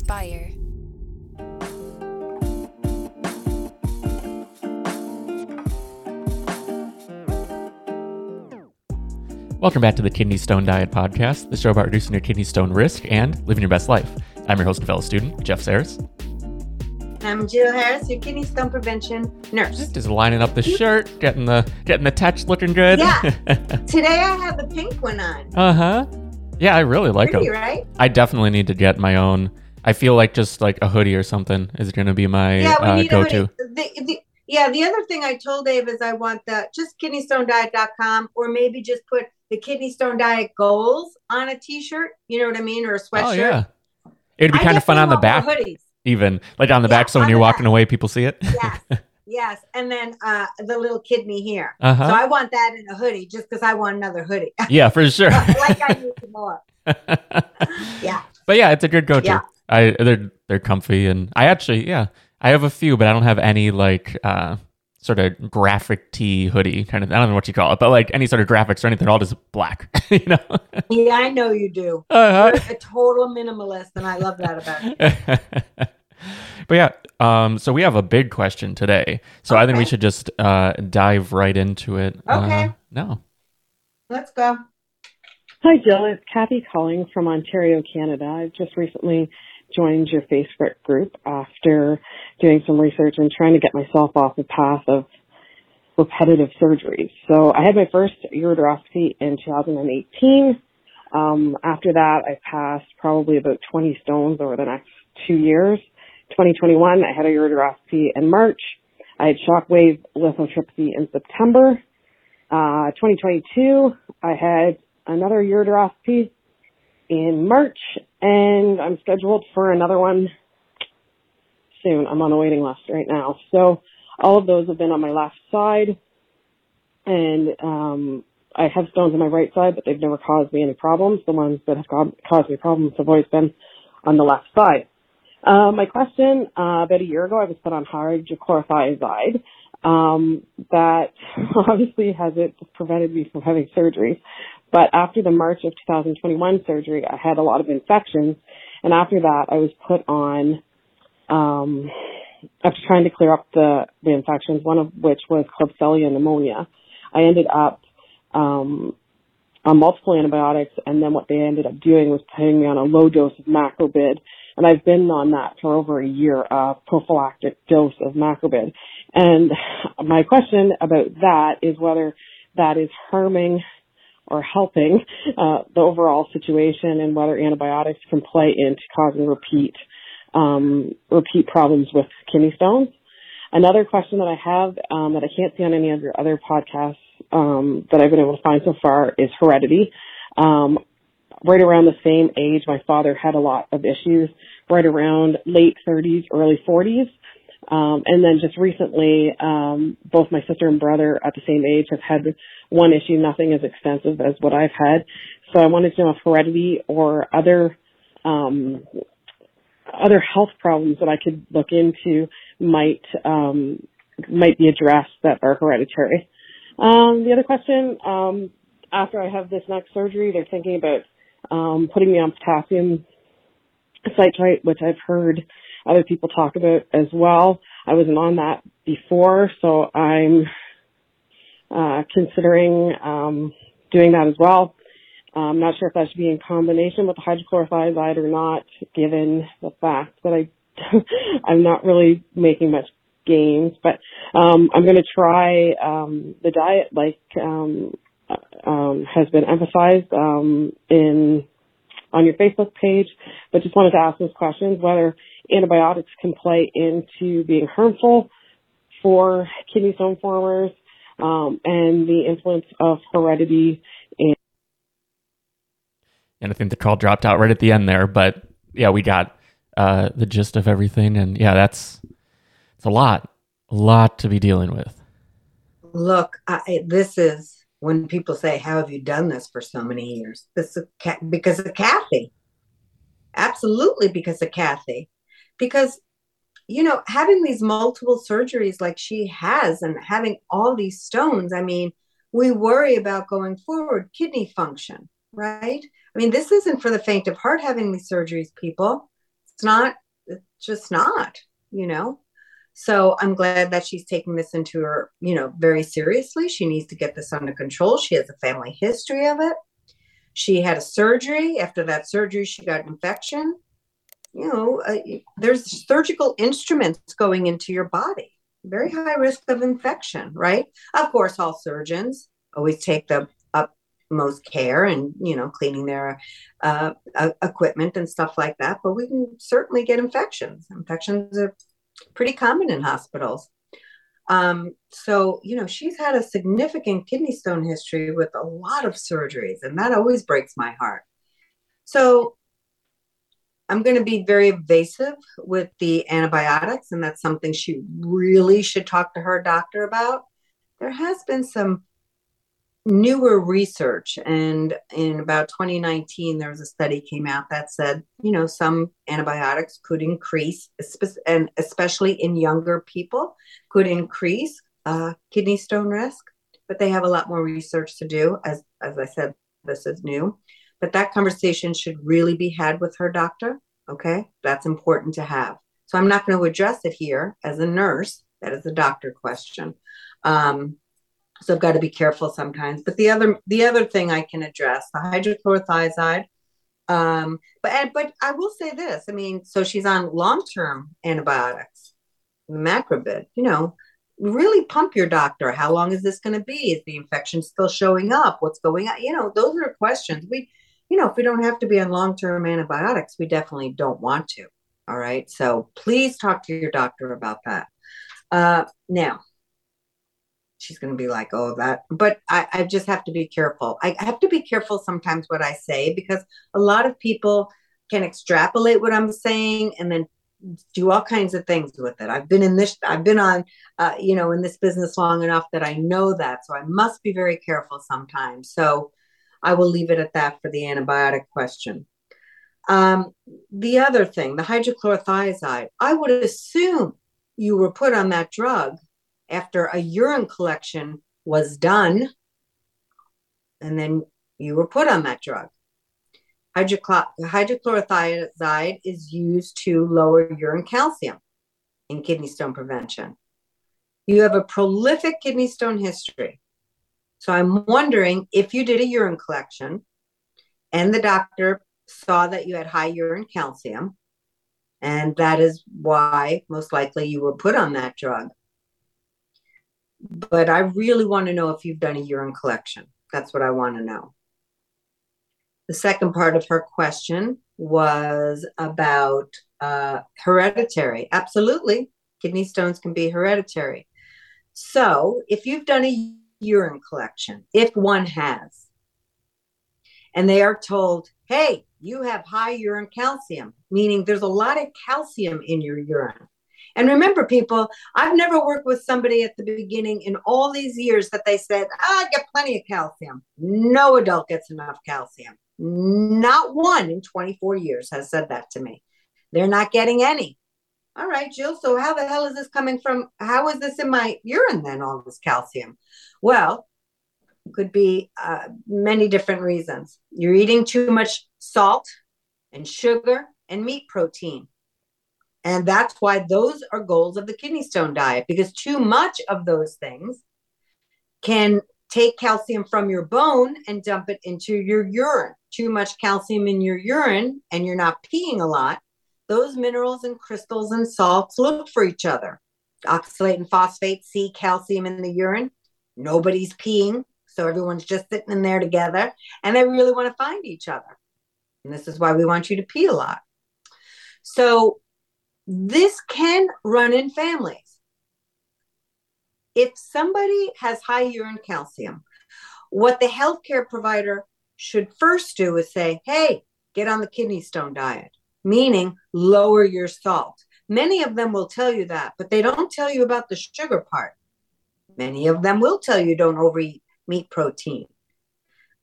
inspire. Welcome back to the Kidney Stone Diet Podcast, the show about reducing your kidney stone risk and living your best life. I'm your host and fellow student, Jeff Saris. I'm Jill Harris, your kidney stone prevention nurse. Just lining up the shirt, getting the getting the touch looking good. Yeah. Today I have the pink one on. uh huh. Yeah, I really like Pretty, them. right? I definitely need to get my own. I feel like just like a hoodie or something is going to be my Yeah, uh, go-to. The, the, yeah, the other thing I told Dave is I want the just kidneystonediet.com or maybe just put the kidney stone diet goals on a t-shirt. You know what I mean? Or a sweatshirt. Oh yeah, it'd be I kind of fun on the back, Hoodies. even like on the Yeah, back. So when you're walking back. away, people see it. Yes. yes. And then uh, the little kidney here. Uh So. I want that in a hoodie just because I want another hoodie. yeah, for sure. like I use more. Yeah. But yeah, it's a good go-to. Yeah. I they're they're comfy and I actually yeah I have a few, but I don't have any like uh sort of graphic tee hoodie kind of. I don't know what you call it, but like any sort of graphics or anything, all just black. you know. Yeah, I know you do. Uh-huh. You're a total minimalist, and I love that about you. but yeah, um, so we have a big question today. So I think we should just uh dive right into it. Okay. Uh, no. Let's go. Hi, Jill. It's Kathy calling from Ontario, Canada. I've just recently joined your Facebook group after doing some research and trying to get myself off the path of repetitive surgeries. So I had my first ureteroscopy in 2018. Um, after that, I passed probably about 20 stones over the next two years. 2021, I had a ureteroscopy in March. I had shockwave lithotripsy in September. Uh, 2022, I had another ureteroscopy in March, and I'm scheduled for another one soon. I'm on a waiting list right now. So all of those have been on my left side, and um, I have stones on my right side, but they've never caused me any problems. The ones that have ca- caused me problems have always been on the left side. Uh, my question, uh, about a year ago, I was put on hydrochlorothiazide. Um, that obviously has it prevented me from having surgery. But after the March of 2021 surgery, I had a lot of infections. And after that, I was put on, um, after trying to clear up the, the infections, one of which was Klebsiella pneumonia. I ended up, um, on multiple antibiotics and then what they ended up doing was putting me on a low dose of macrobid and I've been on that for over a year, a prophylactic dose of macrobid. And my question about that is whether that is harming or helping uh, the overall situation and whether antibiotics can play into causing repeat um, repeat problems with kidney stones. Another question that I have um, that I can't see on any of your other podcasts um, that I've been able to find so far is heredity. Um, right around the same age, my father had a lot of issues. Right around late 30s, early 40s. Um, and then just recently, um, both my sister and brother at the same age have had one issue, nothing as extensive as what I've had. So I wanted to know if heredity or other, um, other health problems that I could look into might, um, might be addressed that are hereditary. Um, the other question, um, after I have this next surgery, they're thinking about, um, putting me on potassium citrate, which I've heard other people talk about as well. I wasn't on that before, so I'm uh, considering um, doing that as well. I'm not sure if that should be in combination with the hydrochlorothiazide or not, given the fact that I I'm not really making much gains. But um, I'm going to try um, the diet, like um, uh, um, has been emphasized um, in on your Facebook page, but just wanted to ask those questions, whether antibiotics can play into being harmful for kidney stone formers, um, and the influence of heredity and And I think the call dropped out right at the end there, but yeah, we got uh, the gist of everything, and yeah, that's it's a lot, a lot to be dealing with. Look, I, this is when people say, "How have you done this for so many years?" This is because of Kathy. Absolutely, because of Kathy. Because you know, having these multiple surgeries like she has, and having all these stones. I mean, we worry about going forward kidney function, right? I mean, this isn't for the faint of heart having these surgeries, people. It's not, it's just not, you know? So I'm glad that she's taking this into her, you know, very seriously. She needs to get this under control. She has a family history of it. She had a surgery. After that surgery, she got an infection. You know, uh, there's surgical instruments going into your body. Very high risk of infection, right? Of course, all surgeons always take the utmost care and you know cleaning their uh, uh, equipment and stuff like that. But we can certainly get infections. Infections are pretty common in hospitals. Um, so, you know, she's had a significant kidney stone history with a lot of surgeries, and that always breaks my heart. So, I'm going to be very evasive with the antibiotics, and that's something she really should talk to her doctor about. There has been some newer research and in about 2019 there was a study came out that said you know some antibiotics could increase and especially in younger people could increase uh, kidney stone risk but they have a lot more research to do as as i said this is new but that conversation should really be had with her doctor okay that's important to have so i'm not going to address it here as a nurse that is a doctor question um, so I've got to be careful sometimes. But the other the other thing I can address the hydrochlorothiazide. Um, but but I will say this. I mean, so she's on long term antibiotics, macrobid. You know, really pump your doctor. How long is this going to be? Is the infection still showing up? What's going on? You know, those are questions. We, you know, if we don't have to be on long term antibiotics, we definitely don't want to. All right. So please talk to your doctor about that. Uh, now, she's going to be like, oh, that. But I, I just have to be careful. I have to be careful sometimes what I say because a lot of people can extrapolate what I'm saying and then do all kinds of things with it. I've been in this, I've been on, uh, you know, in this business long enough that I know that. So I must be very careful sometimes. So I will leave it at that for the antibiotic question. Um, the other thing, the hydrochlorothiazide, I would assume you were put on that drug after a urine collection was done, and then you were put on that drug. hydrochlorothiazide is used to lower urine calcium in kidney stone prevention. You have a prolific kidney stone history. So I'm wondering if you did a urine collection and the doctor saw that you had high urine calcium, and that is why most likely you were put on that drug but I really want to know if you've done a urine collection. That's what I want to know. The second part of her question was about uh, hereditary. Absolutely. Kidney stones can be hereditary. So if you've done a urine collection, if one has, and they are told, hey, you have high urine calcium, meaning there's a lot of calcium in your urine. And remember, people, I've never worked with somebody at the beginning in all these years that they said, ah, I get plenty of calcium. No adult gets enough calcium. Not one in 24 years has said that to me. They're not getting any. All right, Jill. So, how the hell is this coming from? How is this in my urine then, all this calcium? Well, could be uh, many different reasons. You're eating too much salt and sugar and meat protein. And that's why those are goals of the kidney stone diet because too much of those things can take calcium from your bone and dump it into your urine. Too much calcium in your urine and you're not peeing a lot. Those minerals and crystals and salts look for each other. Oxalate and phosphate see calcium in the urine. Nobody's peeing. So everyone's just sitting in there together and they really want to find each other. And this is why we want you to pee a lot. So this can run in families. If somebody has high urine calcium, what the healthcare provider should first do is say, hey, get on the kidney stone diet, meaning lower your salt. Many of them will tell you that, but they don't tell you about the sugar part. Many of them will tell you don't overeat meat protein,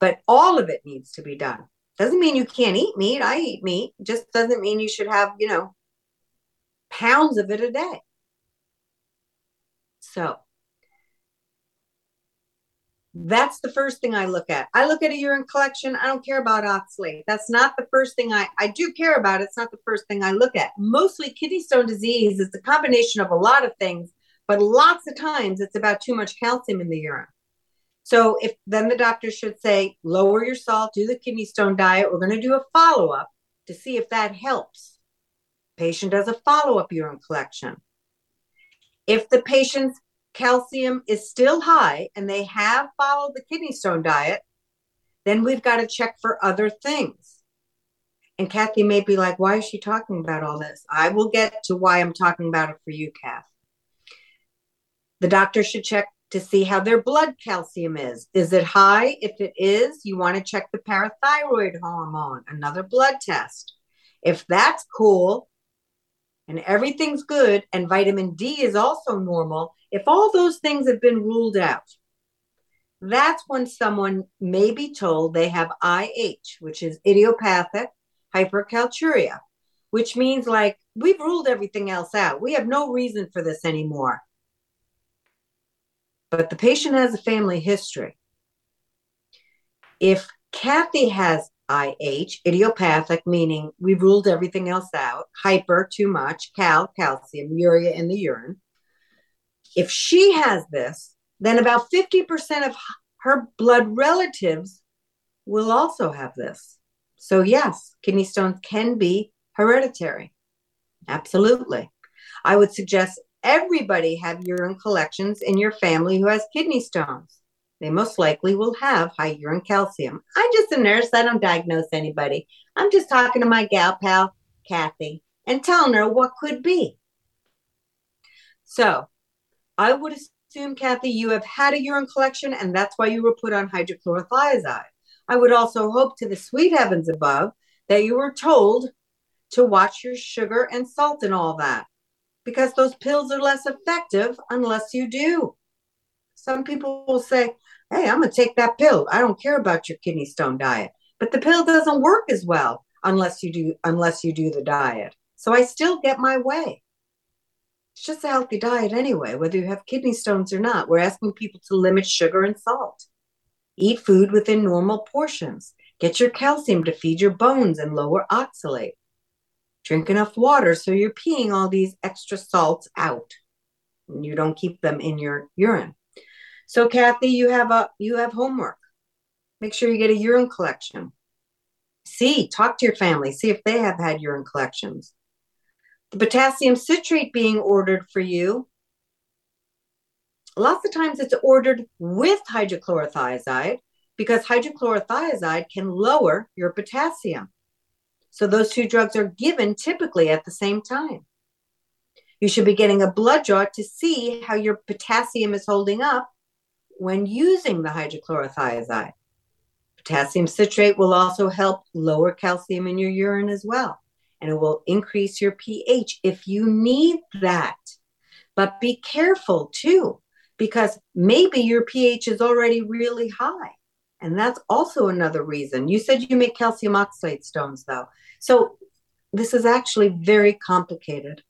but all of it needs to be done. Doesn't mean you can't eat meat. I eat meat. Just doesn't mean you should have, you know, pounds of it a day. So That's the first thing I look at. I look at a urine collection. I don't care about oxalate. That's not the first thing I, I do care about. It's not the first thing I look at. Mostly kidney stone disease is a combination of a lot of things, but lots of times it's about too much calcium in the urine. So if then the doctor should say, lower your salt, do the kidney stone diet. We're going to do a follow up to see if that helps. Patient does a follow up urine collection. If the patient's calcium is still high and they have followed the kidney stone diet, then we've got to check for other things. And Kathy may be like, why is she talking about all this? I will get to why I'm talking about it for you, Kath. The doctor should check to see how their blood calcium is. Is it high? If it is, you want to check the parathyroid hormone, another blood test. If that's cool and everything's good and vitamin D is also normal, if all those things have been ruled out, that's when someone may be told they have IH, which is idiopathic hypercalciuria, which means like we've ruled everything else out. We have no reason for this anymore but the patient has a family history. If Kathy has IH, idiopathic, meaning we've ruled everything else out, hyper, too much, cal, calcium, urea in the urine. If she has this, then about 50% of her blood relatives will also have this. So, yes, kidney stones can be hereditary. Absolutely. I would suggest everybody have urine collections in your family who has kidney stones. They most likely will have high urine calcium. I'm just a nurse. I don't diagnose anybody. I'm just talking to my gal pal, Kathy, and telling her what could be. So I would assume, Kathy, you have had a urine collection and that's why you were put on hydrochlorothiazide. I would also hope to the sweet heavens above that you were told to watch your sugar and salt and all that because those pills are less effective unless you do. Some people will say, Hey, I'm going to take that pill. I don't care about your kidney stone diet. But the pill doesn't work as well unless you do unless you do the diet. So I still get my way. It's just a healthy diet anyway, whether you have kidney stones or not. We're asking people to limit sugar and salt. Eat food within normal portions. Get your calcium to feed your bones and lower oxalate. Drink enough water so you're peeing all these extra salts out and you don't keep them in your urine. So Kathy, you have a you have homework. Make sure you get a urine collection. See, talk to your family, see if they have had urine collections. The potassium citrate being ordered for you, lots of times it's ordered with hydrochlorothiazide because hydrochlorothiazide can lower your potassium. So those two drugs are given typically at the same time. You should be getting a blood draw to see how your potassium is holding up when using the hydrochlorothiazide. Potassium citrate will also help lower calcium in your urine as well, and it will increase your pH if you need that. But be careful too, because maybe your pH is already really high. And that's also another reason. You said you make calcium oxalate stones, though. So this is actually very complicated.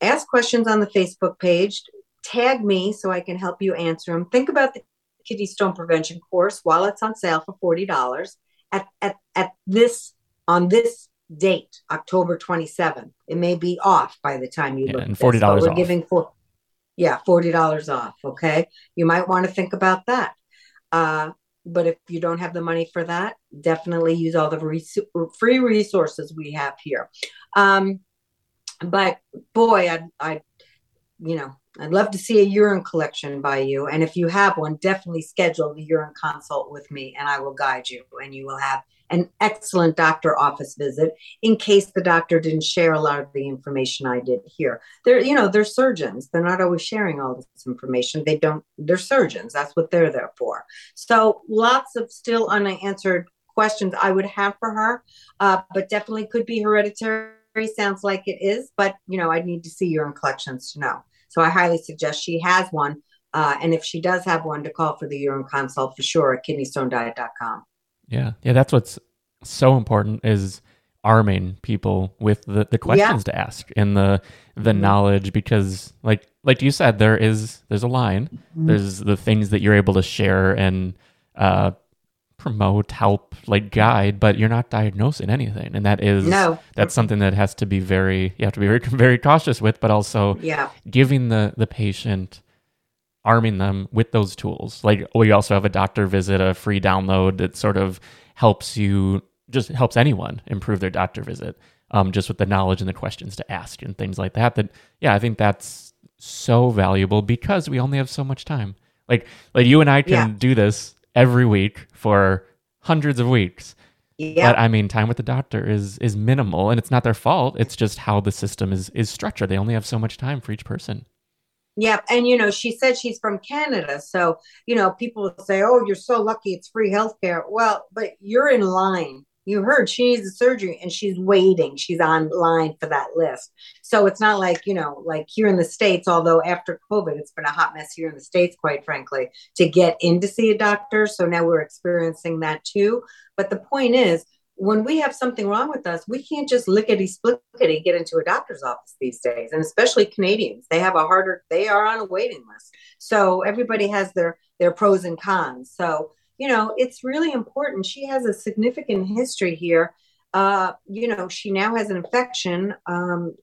Ask questions on the Facebook page. Tag me so I can help you answer them. Think about the kidney stone prevention course while it's on sale for $40 at, at, at this on this date, October 27th. It may be off by the time you yeah, look. And $40 this, we're off. giving for yeah, $40 off. Okay. You might want to think about that. Uh, but if you don't have the money for that, definitely use all the res- free resources we have here. Um, but boy, I, I, you know, I'd love to see a urine collection by you. And if you have one, definitely schedule the urine consult with me and I will guide you and you will have an excellent doctor office visit in case the doctor didn't share a lot of the information I did here. They're, you know, they're surgeons. They're not always sharing all this information. They don't, they're surgeons. That's what they're there for. So lots of still unanswered questions I would have for her, uh, but definitely could be hereditary. Sounds like it is, but you know, I'd need to see urine collections to know. So I highly suggest she has one. Uh, and if she does have one, to call for the urine consult for sure at kidneystonediet.com. Yeah. Yeah. That's what's so important is arming people with the, the questions yeah. to ask and the the mm-hmm. knowledge because like like you said, there is there's a line. Mm-hmm. There's the things that you're able to share and uh, promote, help, like guide, but you're not diagnosing anything, and that is No. that's something that has to be very you have to be very very cautious with, but also Yeah. giving the the patient arming them with those tools like we also have a doctor visit a free download that sort of helps you just helps anyone improve their doctor visit um, just with the knowledge and the questions to ask and things like that that yeah i think that's so valuable because we only have so much time like like you and i can Yeah. do this every week for hundreds of weeks Yeah. but I mean, time with the doctor is is minimal, and it's not their fault. It's just how the system is is structured. They only have so much time for each person. Yeah, and you know, she said she's from Canada, so you know, people say, "Oh, you're so lucky; it's free healthcare." Well, but you're in line. You heard she needs a surgery, and she's waiting. She's on line for that list. So it's not like you know, like here in the states. Although after COVID, it's been a hot mess here in the states, quite frankly, to get in to see a doctor. So now we're experiencing that too. But the point is, when we have something wrong with us, we can't just lickety splickety get into a doctor's office these days. And especially Canadians, they have a harder, they are on a waiting list. So everybody has their their pros and cons. So you know, it's really important. She has a significant history here. Uh, you know, she now has an infection, um,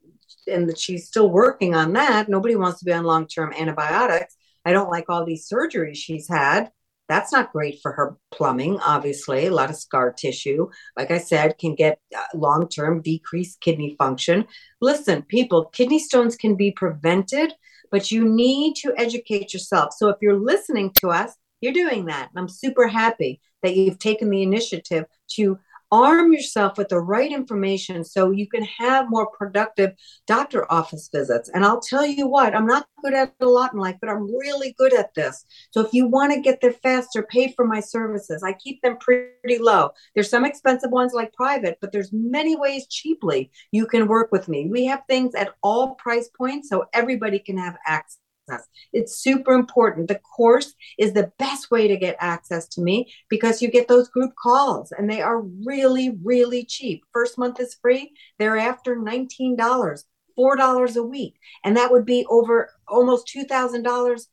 and she's still working on that. Nobody wants to be on long term antibiotics. I don't like all these surgeries she's had that's not great for her plumbing obviously a lot of scar tissue like i said can get uh, long-term decreased kidney function listen people kidney stones can be prevented but you need to educate yourself so if you're listening to us you're doing that and i'm super happy that you've taken the initiative to arm yourself with the right information so you can have more productive doctor office visits. And I'll tell you what, I'm not good at a lot in life, but I'm really good at this. So if you want to get there faster, pay for my services. I keep them pretty low. There's some expensive ones like private, but there's many ways cheaply you can work with me. We have things at all price points so everybody can have access access. It's super important. The course is the best way to get access to me because you get those group calls and they are really, really cheap. First month is free, thereafter, $19, $4 a week. And that would be over almost $2,000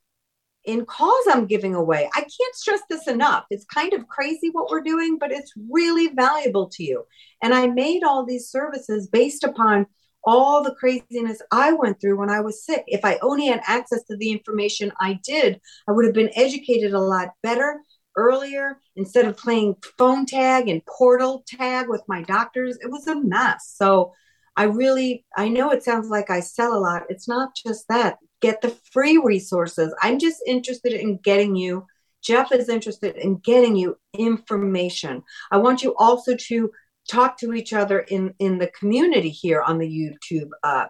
in calls I'm giving away. I can't stress this enough. It's kind of crazy what we're doing, but it's really valuable to you. And I made all these services based upon all the craziness I went through when I was sick. If I only had access to the information I did, I would have been educated a lot better earlier instead of playing phone tag and portal tag with my doctors. It was a mess. So I really, I know it sounds like I sell a lot. It's not just that. Get the free resources. I'm just interested in getting you. Jeff is interested in getting you information. I want you also to talk to each other in in the community here on the YouTube uh,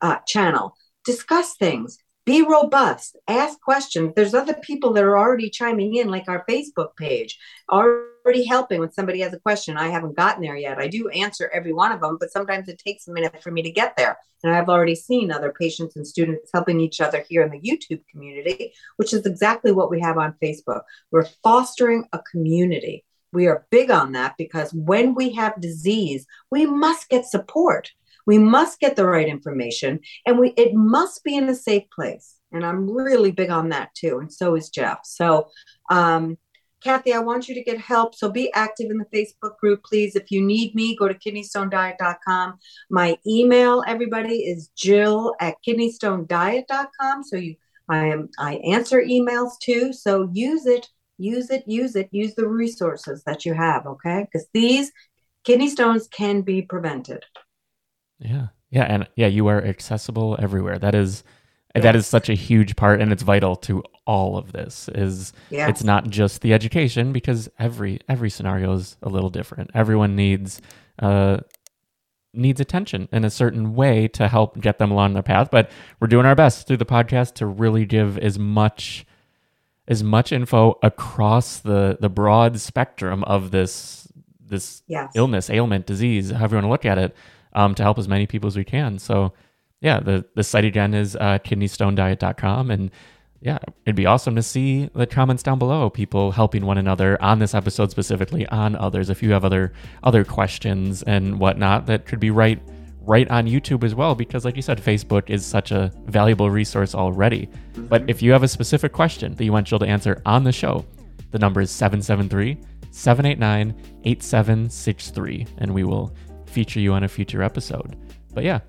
uh, channel. Discuss things. Be robust. Ask questions. There's other people that are already chiming in, like our Facebook page, already helping when somebody has a question. I haven't gotten there yet. I do answer every one of them, but sometimes it takes a minute for me to get there. And I've already seen other patients and students helping each other here in the YouTube community, which is exactly what we have on Facebook. We're fostering a community. We are big on that because when we have disease, we must get support. We must get the right information and we it must be in a safe place. And I'm really big on that too. And so is Jeff. So um Kathy, I want you to get help. So be active in the Facebook group, please. If you need me, go to kidneystonediet.com. My email, everybody, is jill at kidneystonediet.com. So you I am I answer emails too. So use it use it, use it, use the resources that you have, okay? Because these kidney stones can be prevented. Yeah. Yeah. And yeah, you are accessible everywhere. That is that is such a huge part and it's vital to all of this is Yeah. it's not just the education because every every scenario is a little different. Everyone needs uh needs attention in a certain way to help get them along their path. But we're doing our best through the podcast to really give as much as much info across the the broad spectrum of this this Yes. illness, ailment, disease, however you want to look at it, um, to help as many people as we can. So, yeah, the the site again is uh, kidneystonediet.com, and yeah, it'd be awesome to see the comments down below, people helping one another on this episode specifically, on others. If you have other other questions and whatnot that could be right right on YouTube as well, because like you said, Facebook is such a valuable resource already. But if you have a specific question that you want Jill to answer on the show, the number is 773 789 8763, and we will feature you on a future episode. But yeah,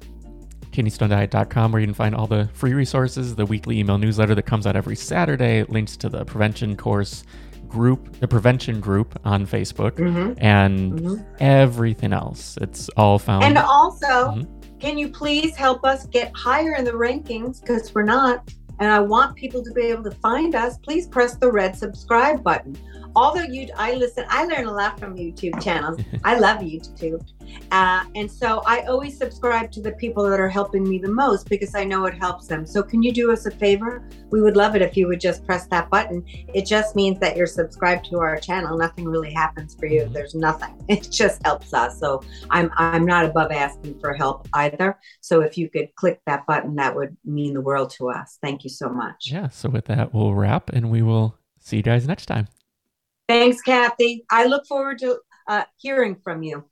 kidneystonediet.com where you can find all the free resources, the weekly email newsletter that comes out every Saturday, links to the prevention course group, the prevention group on Facebook, Mhm. and Mhm. everything else. It's all found. And also, Mhm. can you please help us get higher in the rankings because we're not? And I want people to be able to find us. Please press the red subscribe button. Although you, I listen, I learn a lot from YouTube channels. I love YouTube, uh, and so I always subscribe to the people that are helping me the most because I know it helps them. So can you do us a favor? We would love it if you would just press that button. It just means that you're subscribed to our channel. Nothing really happens for you. Mhm. There's nothing. It just helps us. So I'm I'm not above asking for help either. So if you could click that button, that would mean the world to us. Thank you so much. yeah, so with that, we'll wrap and we will see you guys next time. Thanks, Kathy. I look forward to uh, hearing from you.